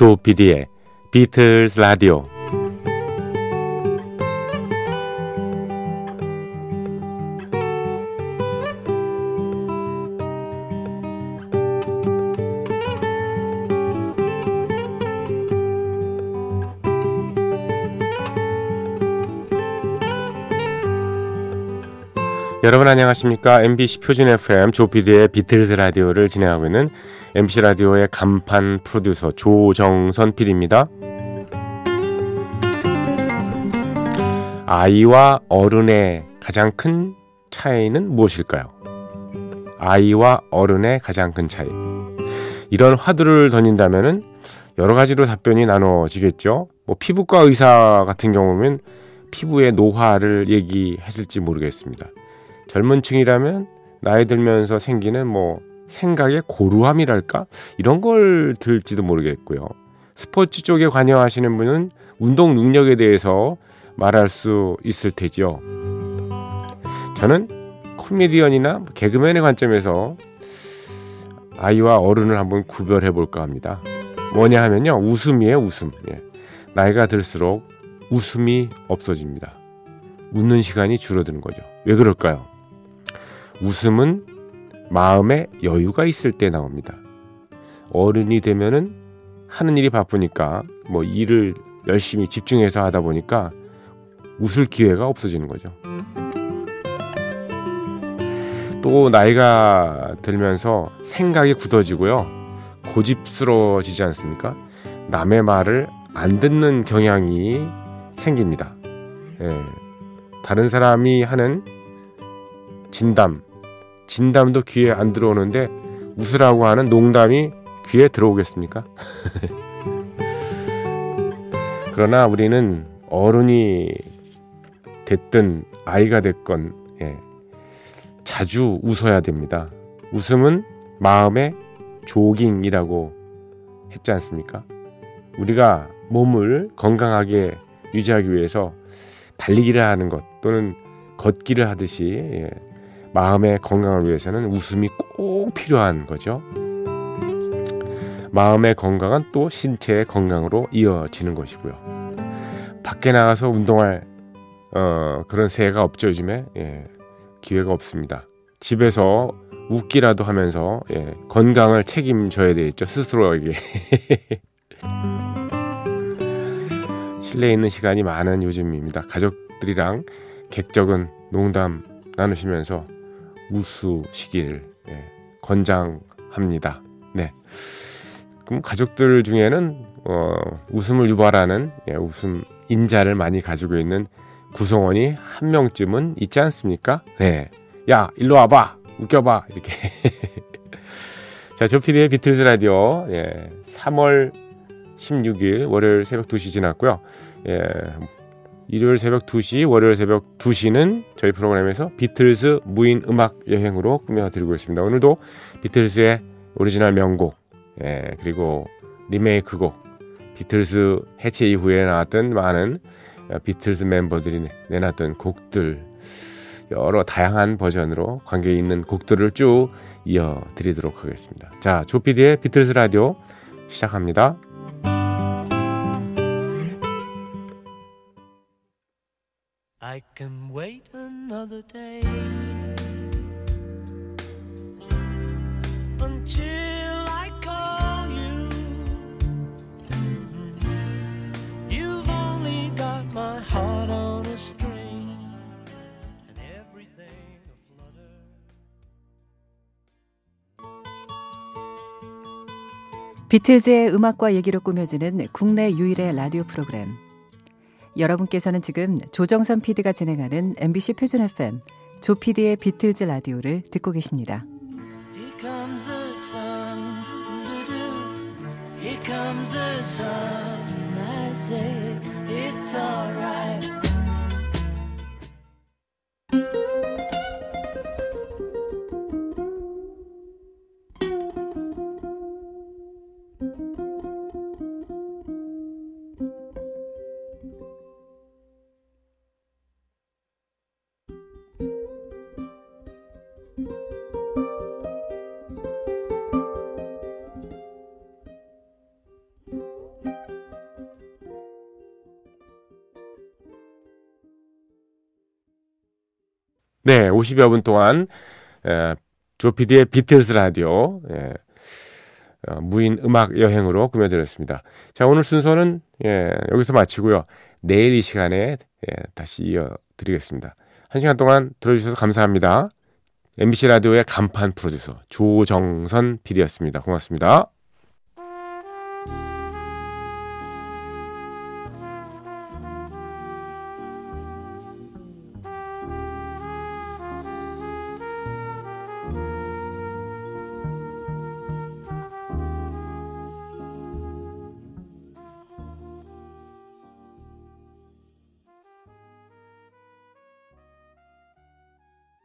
조피디의 비틀스 라디오 여러분 안녕하십니까 MBC 표준 FM 조피디의 비틀스 라디오를 진행하고 있는 MC 라디오의 간판 프로듀서 조정선 PD입니다. 아이와 어른의 가장 큰 차이는 무엇일까요? 아이와 어른의 가장 큰 차이. 이런 화두를 던진다면은 여러 가지로 답변이 나눠지겠죠. 뭐 피부과 의사 같은 경우면 피부의 노화를 얘기했을지 모르겠습니다. 젊은 층이라면 나이 들면서 생기는 뭐 생각의 고루함이랄까 이런 걸 들지도 모르겠고요. 스포츠 쪽에 관여하시는 분은 운동 능력에 대해서 말할 수 있을 테지요. 저는 코미디언이나 개그맨의 관점에서 아이와 어른을 한번 구별해 볼까 합니다. 뭐냐 하면요. 웃음이에요, 웃음. 예. 나이가 들수록 웃음이 없어집니다. 웃는 시간이 줄어드는 거죠. 왜 그럴까요? 웃음은 마음에 여유가 있을 때 나옵니다. 어른이 되면은 하는 일이 바쁘니까 뭐 일을 열심히 집중해서 하다 보니까 웃을 기회가 없어지는 거죠. 또 나이가 들면서 생각이 굳어지고요. 고집스러워지지 않습니까? 남의 말을 안 듣는 경향이 생깁니다. 예. 다른 사람이 하는 진담, 진담도 귀에 안 들어오는데 웃으라고 하는 농담이 귀에 들어오겠습니까? 그러나 우리는 어른이 됐든 아이가 됐건 예, 자주 웃어야 됩니다. 웃음은 마음의 조깅이라고 했지 않습니까? 우리가 몸을 건강하게 유지하기 위해서 달리기를 하는 것 또는 걷기를 하듯이 예, 마음의 건강을 위해서는 웃음이 꼭 필요한 거죠. 마음의 건강은 또 신체의 건강으로 이어지는 것이고요. 밖에 나가서 운동할 어, 그런 새해가 없죠 요즘에 예, 기회가 없습니다. 집에서 웃기라도 하면서 예, 건강을 책임져야 되겠죠 스스로에게. 실내에 있는 시간이 많은 요즘입니다. 가족들이랑 객적은 농담 나누시면서 웃으시길 예, 권장합니다. 네. 그럼 가족들 중에는 어, 웃음을 유발하는 예, 웃음 인자를 많이 가지고 있는 구성원이 한 명쯤은 있지 않습니까? 네. 야, 일로 와봐. 웃겨봐. 이렇게. 자, 조피디의 비틀즈 라디오. 예, 3월 16일 월요일 새벽 2시 지났고요. 예, 일요일 새벽 2시, 월요일 새벽 2시는 저희 프로그램에서 비틀즈 무인 음악 여행으로 꾸며드리고 있습니다. 오늘도 비틀즈의 오리지널 명곡, 예, 그리고 리메이크곡, 비틀즈 해체 이후에 나왔던 많은 비틀즈 멤버들이 내놨던 곡들, 여러 다양한 버전으로 관계 있는 곡들을 쭉 이어드리도록 하겠습니다. 자, 조피디의 비틀즈 라디오 시작합니다. I can wait another day until I call you. You've only got my heart on a string and everything aflutter. 비틀즈의 음악과 얘기로 꾸며지는 국내 유일의 라디오 프로그램. 여러분께서는 지금 조정선 PD가 진행하는 MBC 표준 FM 조 PD의 비틀즈 라디오를 듣고 계십니다. Comes the sun, sun. I say it's alright. 네, 50여 분 동안 에, 조피디의 비틀스 라디오 예, 어, 무인 음악 여행으로 꾸며드렸습니다. 자, 오늘 순서는 예, 여기서 마치고요. 내일 이 시간에 예, 다시 이어드리겠습니다. 한 시간 동안 들어주셔서 감사합니다. MBC 라디오의 간판 프로듀서 조정선 PD였습니다. 고맙습니다.